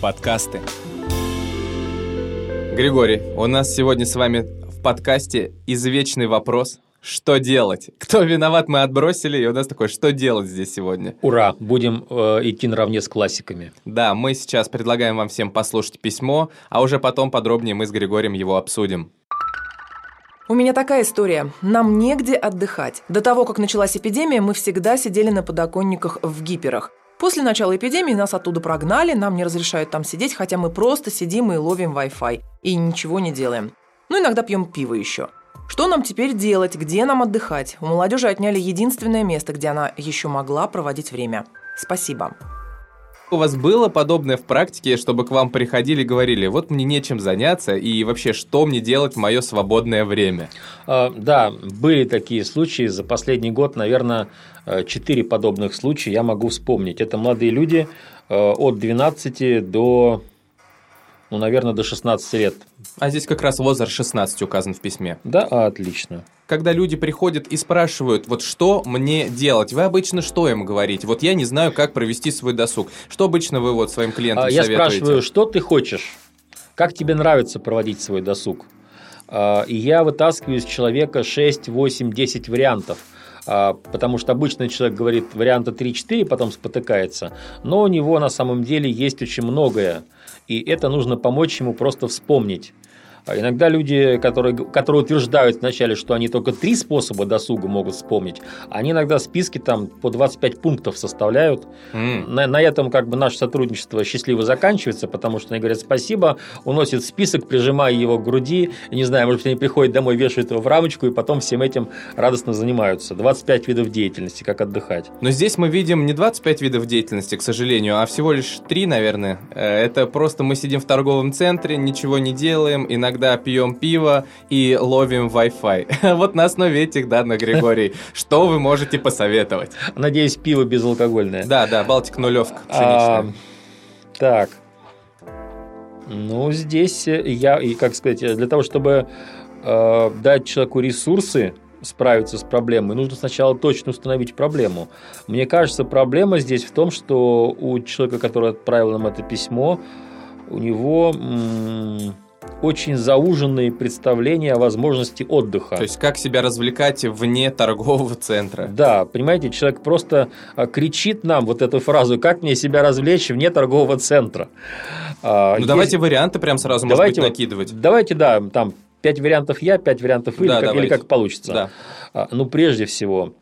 Подкасты. Григорий, у нас сегодня с вами в подкасте извечный вопрос. Что делать? Кто виноват, мы отбросили, и у нас такой, что делать здесь сегодня? Ура, будем э, идти наравне с классиками. Да, мы сейчас предлагаем вам всем послушать письмо, а уже потом подробнее мы с Григорием его обсудим. У меня такая история. Нам негде отдыхать. До того, как началась эпидемия, мы всегда сидели на подоконниках в гиперах. После начала эпидемии нас оттуда прогнали, нам не разрешают там сидеть, хотя мы просто сидим и ловим Wi-Fi. И ничего не делаем. Ну, иногда пьем пиво еще. Что нам теперь делать? Где нам отдыхать? У молодежи отняли единственное место, где она еще могла проводить время. Спасибо. У вас было подобное в практике, чтобы к вам приходили и говорили, вот мне нечем заняться, и вообще, что мне делать в мое свободное время? А, да, были такие случаи. За последний год, наверное, четыре подобных случая я могу вспомнить. Это молодые люди э, от 12 до ну, наверное, до 16 лет. А здесь как раз возраст 16 указан в письме. Да, отлично. Когда люди приходят и спрашивают, вот что мне делать, вы обычно что им говорите? Вот я не знаю, как провести свой досуг. Что обычно вы вот своим клиентам а, я советуете? Я спрашиваю, что ты хочешь? Как тебе нравится проводить свой досуг? А, и я вытаскиваю из человека 6, 8, 10 вариантов – а, потому что обычно человек говорит варианта 3-4, потом спотыкается, но у него на самом деле есть очень многое, и это нужно помочь ему просто вспомнить. А иногда люди, которые, которые утверждают вначале, что они только три способа досуга могут вспомнить, они иногда списки там по 25 пунктов составляют. Mm. На, на этом как бы наше сотрудничество счастливо заканчивается, потому что они говорят спасибо, уносят список, прижимая его к груди, не знаю, может они приходят домой, вешают его в рамочку, и потом всем этим радостно занимаются. 25 видов деятельности, как отдыхать. Но здесь мы видим не 25 видов деятельности, к сожалению, а всего лишь три, наверное. Э, это просто мы сидим в торговом центре, ничего не делаем, иногда иногда пьем пиво и ловим Wi-Fi. Вот на основе этих данных, Григорий, что вы можете посоветовать? Надеюсь, пиво безалкогольное. Да, да, Балтик нулевка пшеничная. Так. Ну, здесь я, и как сказать, для того, чтобы э, дать человеку ресурсы, справиться с проблемой, нужно сначала точно установить проблему. Мне кажется, проблема здесь в том, что у человека, который отправил нам это письмо, у него очень зауженные представления о возможности отдыха. То есть, как себя развлекать вне торгового центра. Да, понимаете, человек просто а, кричит нам вот эту фразу «как мне себя развлечь вне торгового центра?». А, ну, Есть... давайте варианты прям сразу, давайте, может быть, накидывать. Давайте, да, там пять вариантов я, пять вариантов вы, да, или, как, или как получится. Да. А, ну, прежде всего,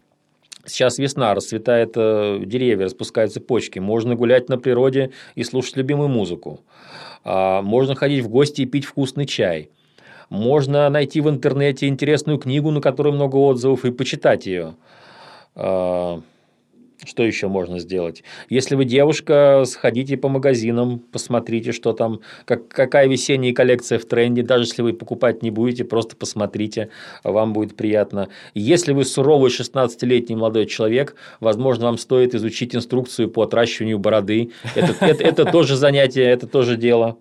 Сейчас весна, расцветает э, деревья, распускаются почки. Можно гулять на природе и слушать любимую музыку. А, можно ходить в гости и пить вкусный чай. Можно найти в интернете интересную книгу, на которой много отзывов, и почитать ее. Что еще можно сделать? Если вы девушка, сходите по магазинам, посмотрите, что там, как, какая весенняя коллекция в тренде. Даже если вы покупать не будете, просто посмотрите, вам будет приятно. Если вы суровый 16-летний молодой человек, возможно, вам стоит изучить инструкцию по отращиванию бороды. Это, это, это тоже занятие, это тоже дело.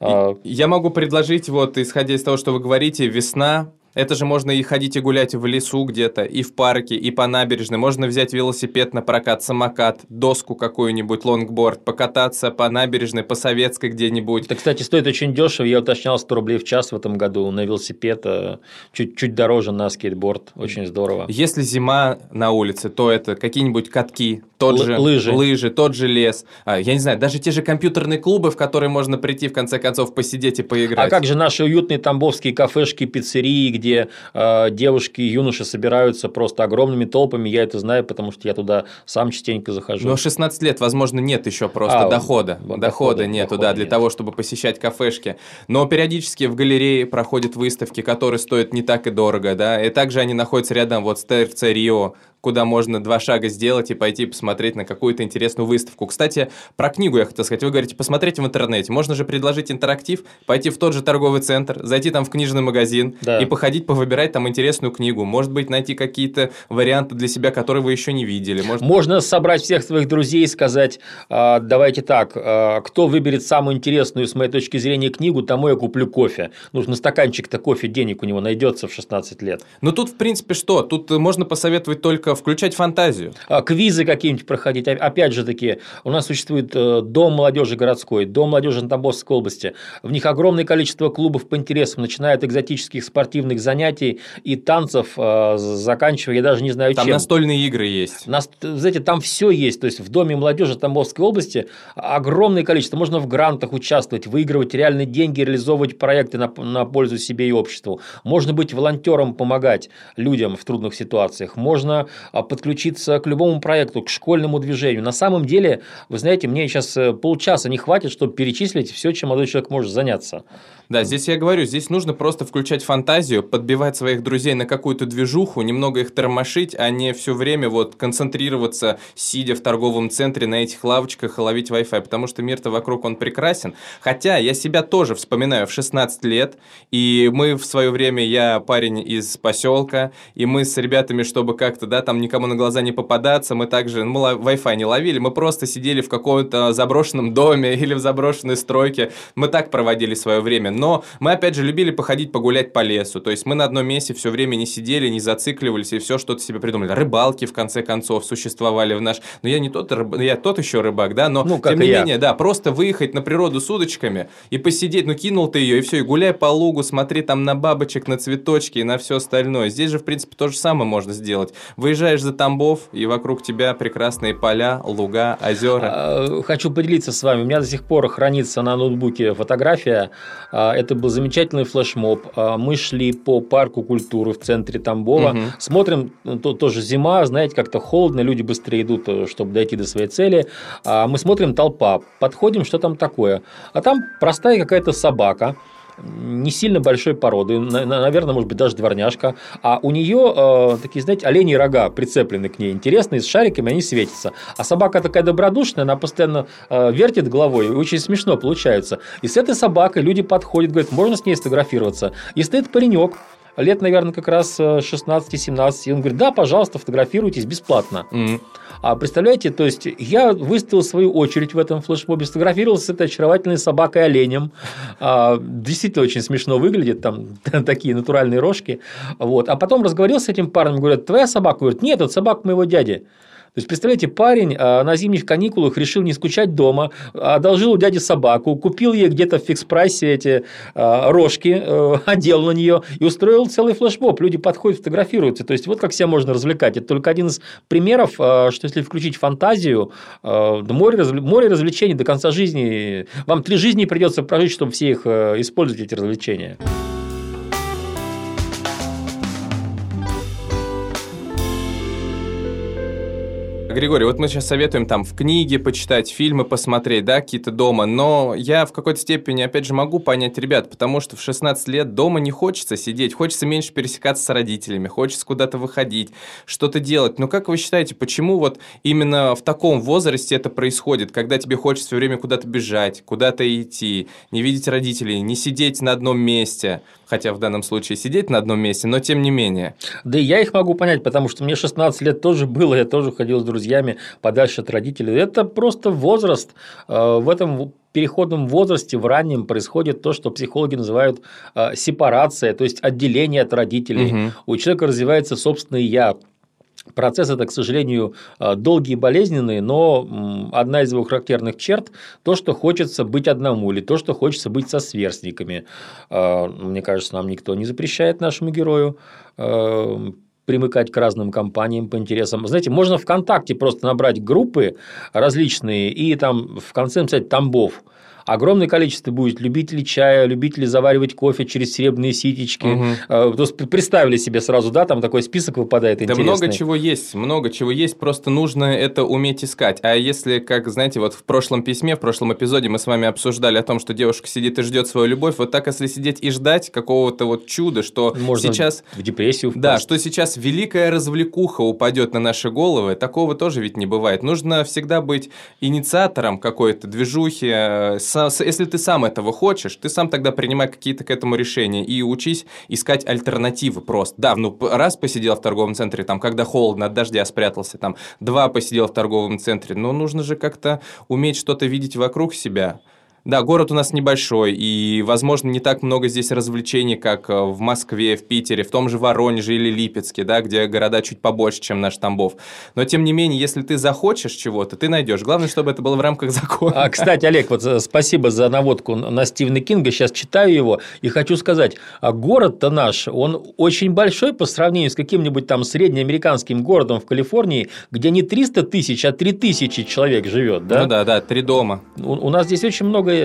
А, Я могу предложить, вот исходя из того, что вы говорите, весна, это же можно и ходить и гулять в лесу где-то, и в парке, и по набережной. Можно взять велосипед на прокат, самокат, доску какую-нибудь, лонгборд, покататься по набережной, по советской где-нибудь. Это, кстати, стоит очень дешево. Я уточнял 100 рублей в час в этом году на велосипед, чуть-чуть дороже на скейтборд. Очень здорово. Если зима на улице, то это какие-нибудь катки, тот Л- же лыжи. лыжи, тот же лес. А, я не знаю, даже те же компьютерные клубы, в которые можно прийти в конце концов посидеть и поиграть. А как же наши уютные тамбовские кафешки, пиццерии, где э, девушки и юноши собираются просто огромными толпами? Я это знаю, потому что я туда сам частенько захожу. Но 16 лет, возможно, нет еще просто а, дохода. Дохода, дохода нету, дохода да, для нет. того, чтобы посещать кафешки. Но периодически в галерее проходят выставки, которые стоят не так и дорого, да, и также они находятся рядом вот с ТРЦ Рио, куда можно два шага сделать и пойти посмотреть на какую-то интересную выставку. Кстати, про книгу я хотел сказать. Вы говорите, посмотрите в интернете. Можно же предложить интерактив, пойти в тот же торговый центр, зайти там в книжный магазин Да. и походить, повыбирать там интересную книгу. Может быть, найти какие-то варианты для себя, которые вы еще не видели. Может, Можно собрать всех своих друзей и сказать, «А, давайте так, а, кто выберет самую интересную, с моей точки зрения, книгу, тому я куплю кофе. Нужно стаканчик-то кофе, денег у него найдется в 16 лет. Ну тут, в принципе, что? Тут можно посоветовать только включать фантазию. А, Квизы какие-нибудь проходить. Опять же таки, у нас существует э, Дом молодежи городской, Дом молодежи на Тамбовской области. В них огромное количество клубов по интересам, начиная от экзотических спортивных занятий и танцев, э, заканчивая, я даже не знаю Там чем. настольные игры есть. Нас, знаете, там все есть. То есть в Доме молодежи Тамбовской области огромное количество. Можно в грантах участвовать, выигрывать реальные деньги, реализовывать проекты на, на пользу себе и обществу. Можно быть волонтером, помогать людям в трудных ситуациях. Можно подключиться к любому проекту, к школьному движению. На самом деле, вы знаете, мне сейчас э, полчаса не хватит, чтобы перечислить все, чем молодой человек может заняться. Да, здесь я говорю, здесь нужно просто включать фантазию, подбивать своих друзей на какую-то движуху, немного их тормошить, а не все время вот концентрироваться, сидя в торговом центре на этих лавочках и ловить Wi-Fi, потому что мир-то вокруг он прекрасен. Хотя я себя тоже вспоминаю в 16 лет, и мы в свое время, я парень из поселка, и мы с ребятами, чтобы как-то, да, там никому на глаза не попадаться, мы также, ну, мы Wi-Fi не ловили, мы просто сидели в каком-то заброшенном доме или в заброшенной стройке, мы так проводили свое время. Но мы, опять же, любили походить, погулять по лесу. То есть мы на одном месте все время не сидели, не зацикливались и все что-то себе придумали. Рыбалки, в конце концов, существовали в наш... Ну, я не тот, рыб- я тот еще рыбак, да, но Ну, тем не я. менее, да, просто выехать на природу с удочками и посидеть, ну, кинул ты ее, и все, и гуляй по лугу, смотри там на бабочек, на цветочки и на все остальное. Здесь же, в принципе, то же самое можно сделать. Выезжаешь за Тамбов, и вокруг тебя прекрасные поля, луга, озера. А, Хочу поделиться с вами. У меня до сих пор хранится на ноутбуке фотография. А, Это был замечательный флешмоб. А, Мы шли по парку культуры в центре Тамбова. Мгм. Смотрим, ну, то- тоже зима, знаете, как-то холодно, люди быстрее идут, э, чтобы дойти до своей цели. Мы смотрим толпа, подходим, что там такое. А там простая какая-то собака не сильно большой породы, на- на- наверное, может быть, даже дворняжка, а у нее э, такие, знаете, оленьи рога прицеплены к ней, интересные, с шариками, они светятся. А собака такая добродушная, она постоянно э, вертит головой, и очень смешно получается. И с этой собакой люди подходят, говорят, можно с ней сфотографироваться. И стоит паренек, лет, наверное, как раз э, 16-17, и он говорит, да, пожалуйста, фотографируйтесь бесплатно. М. А представляете, то есть я выставил свою очередь в этом флешмобе, сфотографировался с этой очаровательной собакой оленем. А, действительно очень смешно выглядит, там такие натуральные рожки. Вот. А потом разговаривал с этим парнем, говорят, твоя собака? Говорит, нет, это собака моего дяди. То есть, представляете, парень а, на зимних каникулах решил не скучать дома, одолжил у дяди собаку, купил ей где-то в фикс-прайсе эти а, рожки, э, одел на нее и устроил целый флешмоб. Люди подходят, фотографируются. То есть, вот как себя можно развлекать. Это только один из примеров, а, что если включить фантазию, море, море развлечений до конца жизни. Вам три жизни придется прожить, чтобы все их э, использовать, эти развлечения. Григорий, вот мы сейчас советуем там в книге почитать, фильмы посмотреть, да, какие-то дома, но я в какой-то степени, опять же, могу понять ребят, потому что в 16 лет дома не хочется сидеть, хочется меньше пересекаться с родителями, хочется куда-то выходить, что-то делать. Но как вы считаете, почему вот именно в таком возрасте это происходит, когда тебе хочется все время куда-то бежать, куда-то идти, не видеть родителей, не сидеть на одном месте, хотя в данном случае сидеть на одном месте, но тем не менее. Да и я их могу понять, потому что мне 16 лет тоже было, я тоже ходил с друзьями подальше от родителей. Это просто возраст. Э, В этом переходном возрасте, в раннем, происходит то, что психологи называют э, сепарация, то есть отделение от родителей. Мгм. У человека развивается собственное «я». Процесс это, к сожалению, э, долгий и болезненный, но одна из его характерных черт – то, что хочется быть одному, или то, что хочется быть со сверстниками. Э, Мне кажется, нам никто не запрещает нашему герою э, примыкать к разным компаниям по интересам. Знаете, можно ВКонтакте просто набрать группы различные и там в конце написать Тамбов. Огромное количество будет любителей чая, любителей заваривать кофе через серебряные ситечки. Угу. То есть представили себе сразу, да, там такой список выпадает интересный. Да много чего есть, много чего есть, просто нужно это уметь искать. А если, как, знаете, вот в прошлом письме, в прошлом эпизоде мы с вами обсуждали о том, что девушка сидит и ждет свою любовь, вот так, если сидеть и ждать какого-то вот чуда, что Можно сейчас... в депрессию впасть. Да, что сейчас великая развлекуха упадет на наши головы, такого тоже ведь не бывает. Нужно всегда быть инициатором какой-то движухи. Если ты сам этого хочешь, ты сам тогда принимай какие-то к этому решения и учись искать альтернативы просто. Да, ну раз посидел в торговом центре, там, когда холодно, от дождя спрятался, там, два посидел в торговом центре, но нужно же как-то уметь что-то видеть вокруг себя. Да, город у нас небольшой, и, возможно, не так много здесь развлечений, как э, в Москве, в Питере, в том же Воронеже или Липецке, да, где города чуть побольше, чем наш Тамбов. Но, тем не менее, если ты захочешь чего-то, ты найдешь. Главное, чтобы это было в рамках закона. А, кстати, Олег, вот э, спасибо за наводку на Стивена Кинга. Сейчас читаю его и хочу сказать, а город-то наш, он очень большой по сравнению с каким-нибудь там среднеамериканским городом в Калифорнии, где не 300 тысяч, а 3 тысячи человек живет, да? Ну да, да, три дома. У, у нас здесь очень много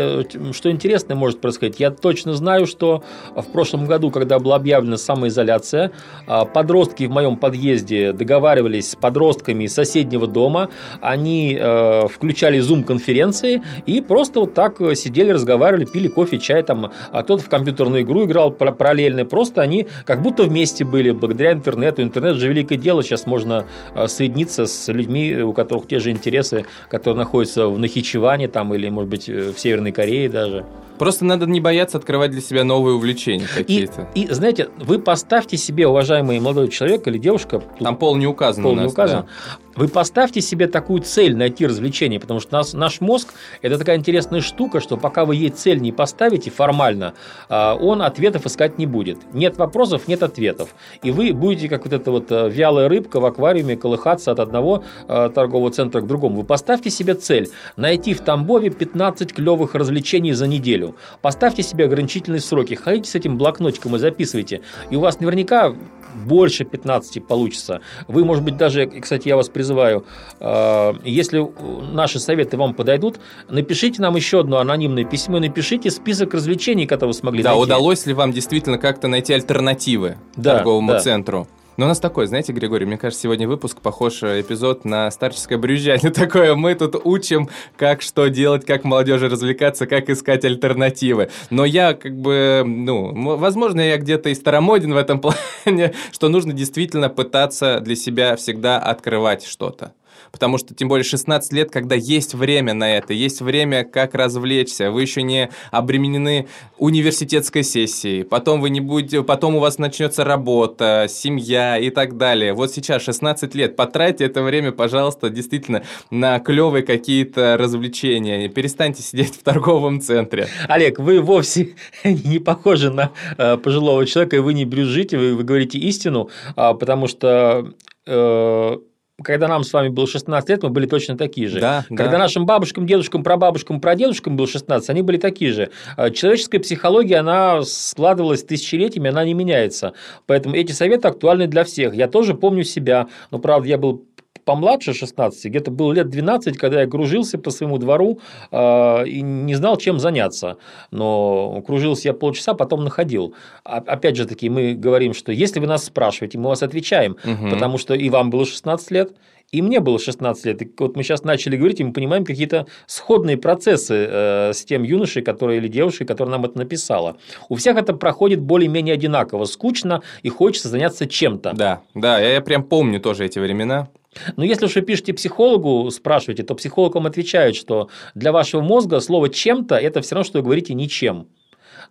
что интересное может происходить. Я точно знаю, что в прошлом году, когда была объявлена самоизоляция, а, подростки в моем подъезде договаривались с подростками из соседнего дома, они э, включали зум-конференции и просто вот так сидели, разговаривали, пили кофе, чай, там, а кто-то в компьютерную игру играл параллельно, просто они как будто вместе были. Благодаря интернету. Интернет же великое дело, сейчас можно э, соединиться с людьми, у которых те же интересы, которые находятся в Нахичеване там, или, может быть, в Северной Корее, даже. Просто надо не бояться открывать для себя новые увлечения какие-то. И, и знаете, вы поставьте себе, уважаемый молодой человек или девушка... Там пол не указан Пол не указан. Да. Вы поставьте себе такую цель найти развлечение, потому что нас, наш мозг – это такая интересная штука, что пока вы ей цель не поставите формально, а, он ответов искать не будет. Нет вопросов – нет ответов. И вы будете как вот эта вот э, вялая рыбка в аквариуме колыхаться от одного э, торгового центра к другому. Вы поставьте себе цель – найти в Тамбове 15 клевых развлечений за неделю. Поставьте себе ограничительные сроки, ходите с этим блокнотиком и записывайте. И у вас наверняка больше 15 получится. Вы, может быть, даже, кстати, я вас призываю, э, если наши советы вам подойдут, напишите нам еще одно анонимное письмо, напишите список развлечений, которые вы смогли да, найти. Да, удалось ли вам действительно как-то найти альтернативы да, торговому да. центру? Но у нас такой, знаете, Григорий, мне кажется, сегодня выпуск похож э, эпизод на старческое брюзжание. Такое, мы тут учим, как что делать, как молодежи развлекаться, как искать альтернативы. Но я как бы, ну, возможно, я где-то и старомоден в этом плане, что нужно действительно пытаться для себя всегда открывать что-то потому что тем более 16 лет, когда есть время на это, есть время, как развлечься, вы еще не обременены университетской сессией, потом вы не будете, потом у вас начнется работа, семья и так далее. Вот сейчас 16 лет, потратьте это время, пожалуйста, действительно на клевые какие-то развлечения, перестаньте сидеть в торговом центре. Олег, вы вовсе не похожи на э, пожилого человека, и вы не брюзжите, вы, вы говорите истину, а, потому что э, когда нам с вами было 16 лет, мы были точно такие же. Да, когда да. нашим бабушкам, дедушкам, прабабушкам, прадедушкам было 16, они были такие же. А человеческая психология, она складывалась тысячелетиями, она не меняется. Поэтому эти советы актуальны для всех. Я тоже помню себя, но, правда, я был помладше 16, где-то было лет 12, когда я кружился по своему двору э, и не знал, чем заняться. Но кружился я полчаса, потом находил. А, опять же таки, мы говорим, что если вы нас спрашиваете, мы вас отвечаем, угу. потому что и вам было 16 лет, и мне было 16 лет. И вот мы сейчас начали говорить, и мы понимаем какие-то сходные процессы э, с тем юношей, который, или девушкой, которая нам это написала. У всех это проходит более-менее одинаково. Скучно и хочется заняться чем-то. Да, да, я, я прям помню тоже эти времена. Но если уж вы пишете психологу, спрашиваете, то психолог вам отвечает, что для вашего мозга слово «чем-то» – это все равно, что вы говорите «ничем».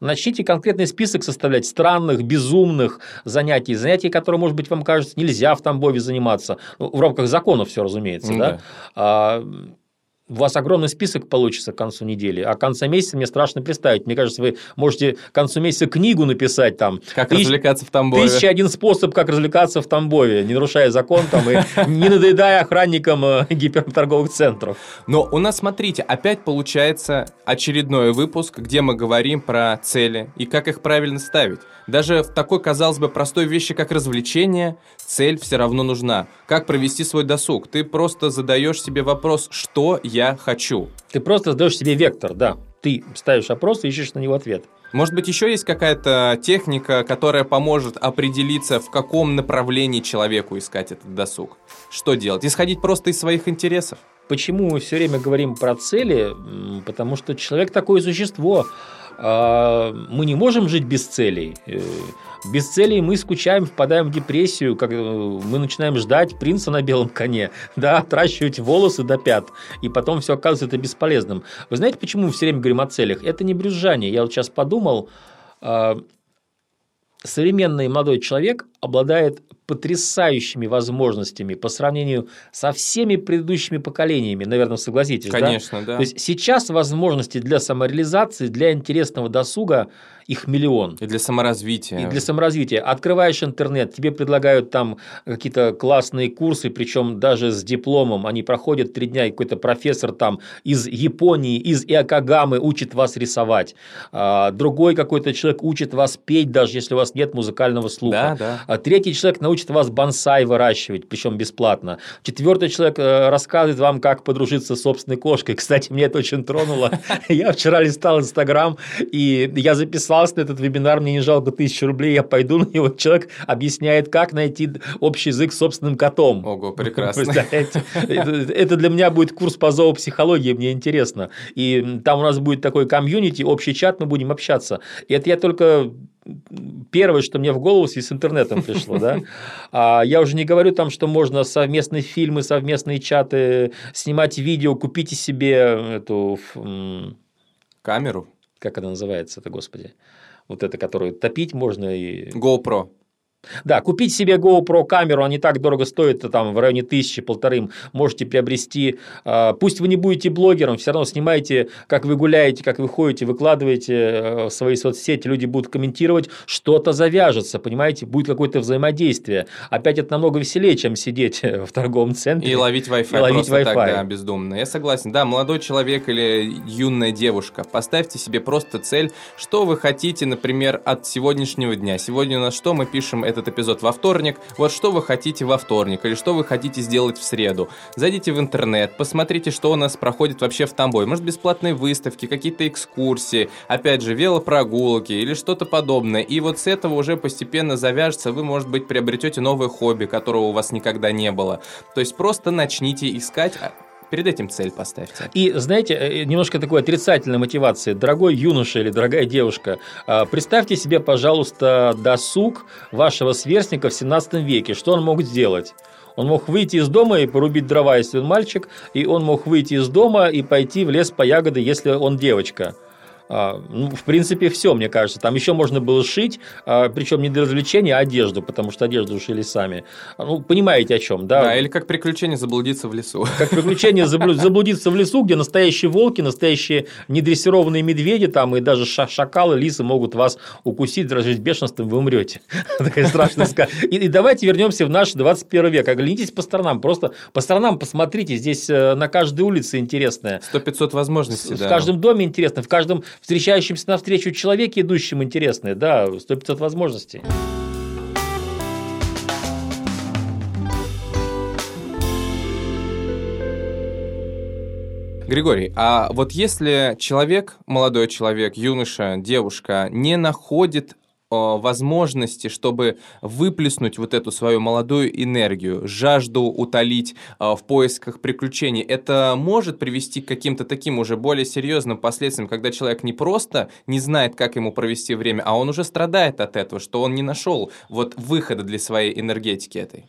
Начните конкретный список составлять странных, безумных занятий, занятий, которые, может быть, вам кажется, нельзя в Тамбове заниматься, ну, в рамках закона все, разумеется, mm, да? да? У вас огромный список получится к концу недели, а к концу месяца мне страшно представить. Мне кажется, вы можете к концу месяца книгу написать там. Как тысяч, развлекаться в Тамбове. Тысяча один способ, как развлекаться в Тамбове, не нарушая закон там и не надоедая охранникам э, гиперторговых центров. Но у нас, смотрите, опять получается очередной выпуск, где мы говорим про цели и как их правильно ставить. Даже в такой, казалось бы, простой вещи, как развлечение, цель все равно нужна. Как провести свой досуг? Ты просто задаешь себе вопрос, что я хочу. Ты просто задаешь себе вектор, да. Ты ставишь опрос и ищешь на него ответ. Может быть, еще есть какая-то техника, которая поможет определиться, в каком направлении человеку искать этот досуг? Что делать? Исходить просто из своих интересов? Почему мы все время говорим про цели? Потому что человек такое существо. А, мы не можем жить без целей. Без целей мы скучаем, впадаем в депрессию, как э, мы начинаем ждать принца на белом коне, да, отращивать волосы до пят, и потом все оказывается это бесполезным. Вы знаете, почему мы все время говорим о целях? Это не брюзжание. Я вот сейчас подумал, а, современный молодой человек обладает потрясающими возможностями по сравнению со всеми предыдущими поколениями, наверное, согласитесь, Конечно, да? да. То есть сейчас возможности для самореализации, для интересного досуга их миллион. И для саморазвития. И для саморазвития. Открываешь интернет, тебе предлагают там какие-то классные курсы, причем даже с дипломом. Они проходят три дня, и какой-то профессор там из Японии, из Иокагамы учит вас рисовать. А, другой какой-то человек учит вас петь, даже если у вас нет музыкального слуха. Да, да. А третий человек научит вас бонсай выращивать, причем бесплатно. Четвертый человек э, рассказывает вам, как подружиться с собственной кошкой. Кстати, мне это очень тронуло. Я вчера листал Инстаграм, и я записал на этот вебинар, мне не жалко тысячи рублей, я пойду на него. Человек объясняет, как найти общий язык с собственным котом. Ого, прекрасно. Это для меня будет курс по зоопсихологии, мне интересно. И там у нас будет такой комьюнити, общий чат, мы будем общаться. И это я только первое, что мне в голову с интернетом пришло, да. А я уже не говорю там, что можно совместные фильмы, совместные чаты, снимать видео, купите себе эту камеру как она называется, это, господи, вот это, которую топить можно и... GoPro. Да, купить себе GoPro камеру, она не так дорого стоит, там в районе тысячи, полторы можете приобрести. А, пусть вы не будете блогером, все равно снимайте, как вы гуляете, как вы ходите, выкладываете э, в свои соцсети, люди будут комментировать, что-то завяжется, понимаете, будет какое-то взаимодействие. Опять это намного веселее, чем сидеть в торговом центре. И ловить Wi-Fi и ловить Wi-Fi. так, да, бездумно. Я согласен. Да, молодой человек или юная девушка, поставьте себе просто цель, что вы хотите, например, от сегодняшнего дня. Сегодня у нас что? Мы пишем этот эпизод во вторник. Вот что вы хотите во вторник или что вы хотите сделать в среду. Зайдите в интернет, посмотрите, что у нас проходит вообще в Тамбове. Может, бесплатные выставки, какие-то экскурсии, опять же, велопрогулки или что-то подобное. И вот с этого уже постепенно завяжется, вы, может быть, приобретете новое хобби, которого у вас никогда не было. То есть просто начните искать а, Перед этим цель поставьте. И, знаете, э, немножко такой отрицательной мотивации. Дорогой юноша или дорогая девушка, а, представьте себе, пожалуйста, досуг вашего сверстника в 17 веке. Что он мог сделать? Он мог выйти из дома и порубить дрова, если он мальчик, и он мог выйти из дома и пойти в лес по ягоды, если он девочка. А, ну, в принципе, все, мне кажется. Там еще можно было шить, а, причем не для развлечения, а одежду, потому что одежду шили сами. А, ну, понимаете, о чем, да? Да, или как приключение заблудиться в лесу. Как приключение заблудиться в лесу, где настоящие волки, настоящие недрессированные медведи там и даже шакалы, лисы могут вас укусить, заразить бешенством, вы умрете. Такая страшная сказка. И, давайте вернемся в наш 21 век. Оглянитесь по сторонам, просто по сторонам посмотрите, здесь э, на каждой улице интересное. Сто пятьсот возможностей, В каждом доме интересно, в каждом встречающимся навстречу человеке, идущим интересное, да, 100-500 возможностей. Григорий, а вот если человек, молодой человек, юноша, девушка, не находит возможности, чтобы выплеснуть вот эту свою молодую энергию, жажду утолить э, в поисках приключений, это может привести к каким-то таким уже более серьезным последствиям, когда человек не просто не знает, как ему провести время, а он уже страдает от этого, что он не нашел вот выхода для своей энергетики этой.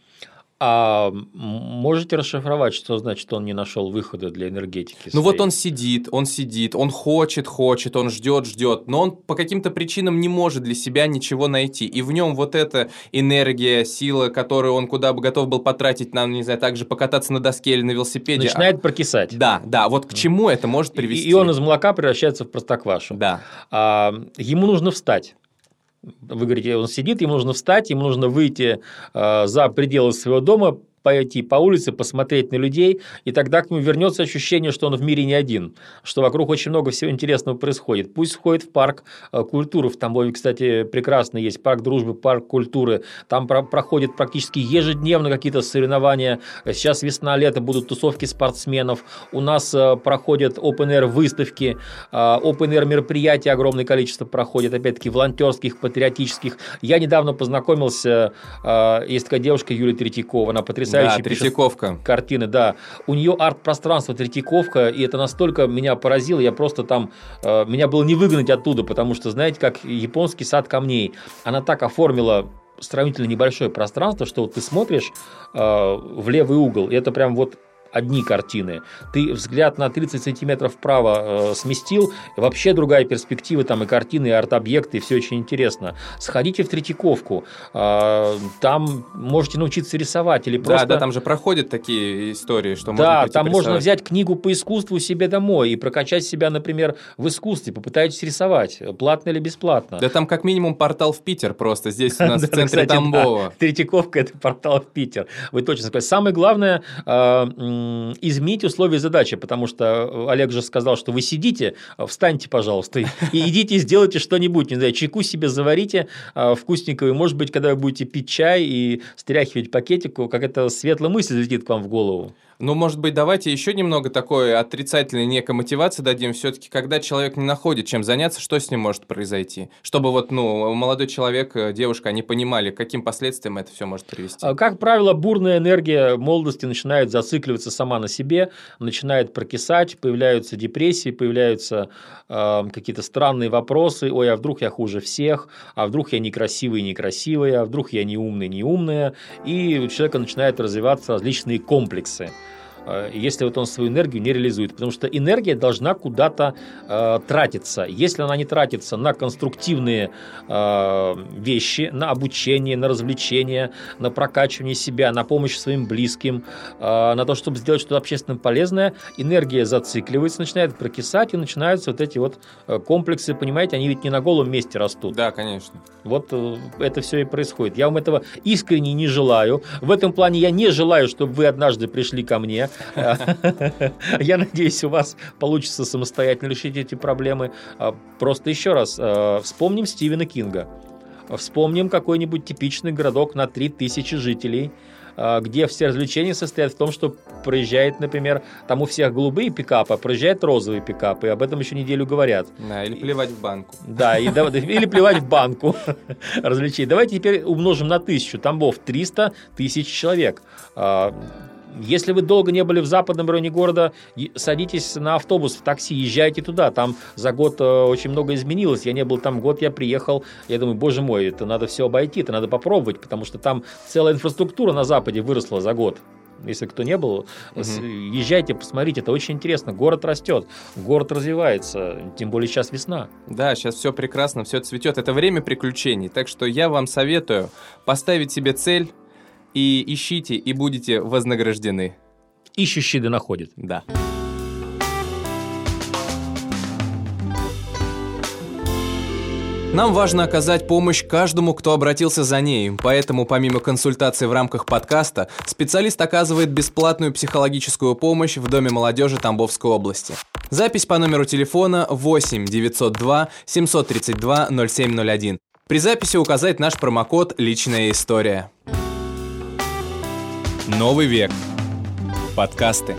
А можете расшифровать, что значит он не нашел выхода для энергетики? Своей? Ну вот он сидит, он сидит, он хочет, хочет, он ждет, ждет, но он по каким-то причинам не может для себя ничего найти. И в нем вот эта энергия, сила, которую он куда бы готов был потратить на, не знаю, также покататься на доске или на велосипеде. Начинает а... прокисать. Да, да, вот к чему это может привести? И, и он из молока превращается в простоквашу. Да. А, ему нужно встать. Вы говорите, он сидит, ему нужно встать, ему нужно выйти э, за пределы своего дома, пойти по улице, посмотреть на людей, и тогда к нему вернется ощущение, что он в мире не один, что вокруг очень много всего интересного происходит. Пусть входит в парк э, культуры, в Тамбове, кстати, прекрасно есть парк дружбы, парк культуры, там про проходят практически ежедневно какие-то соревнования, сейчас весна-лето, будут тусовки спортсменов, у нас э, проходят open-air выставки, э, open-air мероприятия огромное количество проходит, опять-таки волонтерских, патриотических. Я недавно познакомился, есть такая девушка Юлия Третьякова, она потрясающая потрясающе да, Третьяковка. картины, да. У нее арт-пространство Третьяковка, и это настолько меня поразило, я просто там, э, меня было не выгнать оттуда, потому что, знаете, как японский сад камней, она так оформила сравнительно небольшое пространство, что вот ты смотришь э, в левый угол, и это прям вот одни картины. Ты взгляд на 30 сантиметров вправо э, сместил, вообще другая перспектива, там и картины, и арт-объекты, и все очень интересно. Сходите в Третьяковку, э, там можете научиться рисовать или просто... Да, да, там же проходят такие истории, что да, можно там можно взять книгу по искусству себе домой и прокачать себя, например, в искусстве, попытайтесь рисовать, платно или бесплатно. Да там как минимум портал в Питер просто, здесь у нас в центре Тамбова. Третьяковка – это портал в Питер. Вы точно сказали. Самое главное э, изменить условия задачи, потому что Олег же сказал, что вы сидите, встаньте, пожалуйста, и идите сделайте что-нибудь, не знаю, чайку себе заварите а, вкусненького, и, может быть, когда вы будете пить чай и стряхивать пакетику, какая-то светлая мысль залетит к вам в голову. Ну, может быть, давайте еще немного такой отрицательной некой мотивации дадим. Все-таки, когда человек не находит чем заняться, что с ним может произойти? Чтобы вот, ну, молодой человек, э, девушка, они понимали, каким последствиям это все может привести. А, как правило, бурная энергия молодости начинает зацикливаться сама на себе, начинает прокисать, появляются депрессии, появляются э, какие-то странные вопросы. Ой, а вдруг я хуже всех? А вдруг я некрасивый, некрасивая? А вдруг я не умный, не умная? И у человека начинают развиваться различные комплексы. Э, если вот он свою энергию не реализует. Потому что энергия должна куда-то э, тратиться. Если она не тратится на конструктивные э, вещи, на обучение, на развлечение, на прокачивание себя, на помощь своим близким, э, на то, чтобы сделать что-то общественно полезное, энергия зацикливается, начинает прокисать, и начинаются вот эти вот э, комплексы, понимаете, они ведь не на голом месте растут. Да, конечно. Вот э, это все и происходит. Я вам этого искренне не желаю. В этом плане я не желаю, чтобы вы однажды пришли ко мне Я надеюсь, у вас получится самостоятельно решить эти проблемы. А, просто еще раз, а, вспомним Стивена Кинга. Вспомним какой-нибудь типичный городок на 3000 жителей, а, где все развлечения состоят в том, что проезжает, например, там у всех голубые пикапы, а проезжает розовые пикапы, и об этом еще неделю говорят. Да, или плевать в банку. Да, и, или плевать в банку развлечений. Давайте теперь умножим на тысячу. Тамбов 300 тысяч человек. Если вы долго не были в западном районе города, садитесь на автобус, в такси, езжайте туда. Там за год э, очень много изменилось. Я не был там год, я приехал. Я думаю, боже мой, это надо все обойти, это надо попробовать, потому что там целая инфраструктура на Западе выросла за год. Если кто не был, угу. езжайте, посмотрите, это очень интересно. Город растет, город развивается, тем более сейчас весна. Да, сейчас все прекрасно, все цветет. Это время приключений, так что я вам советую поставить себе цель и ищите, и будете вознаграждены. Ищущий да находит. Да. Нам важно оказать помощь каждому, кто обратился за ней, поэтому помимо консультаций в рамках подкаста, специалист оказывает бесплатную психологическую помощь в Доме молодежи Тамбовской области. Запись по номеру телефона 8 902 732 0701. При записи указать наш промокод «Личная история». Новый век. Подкасты.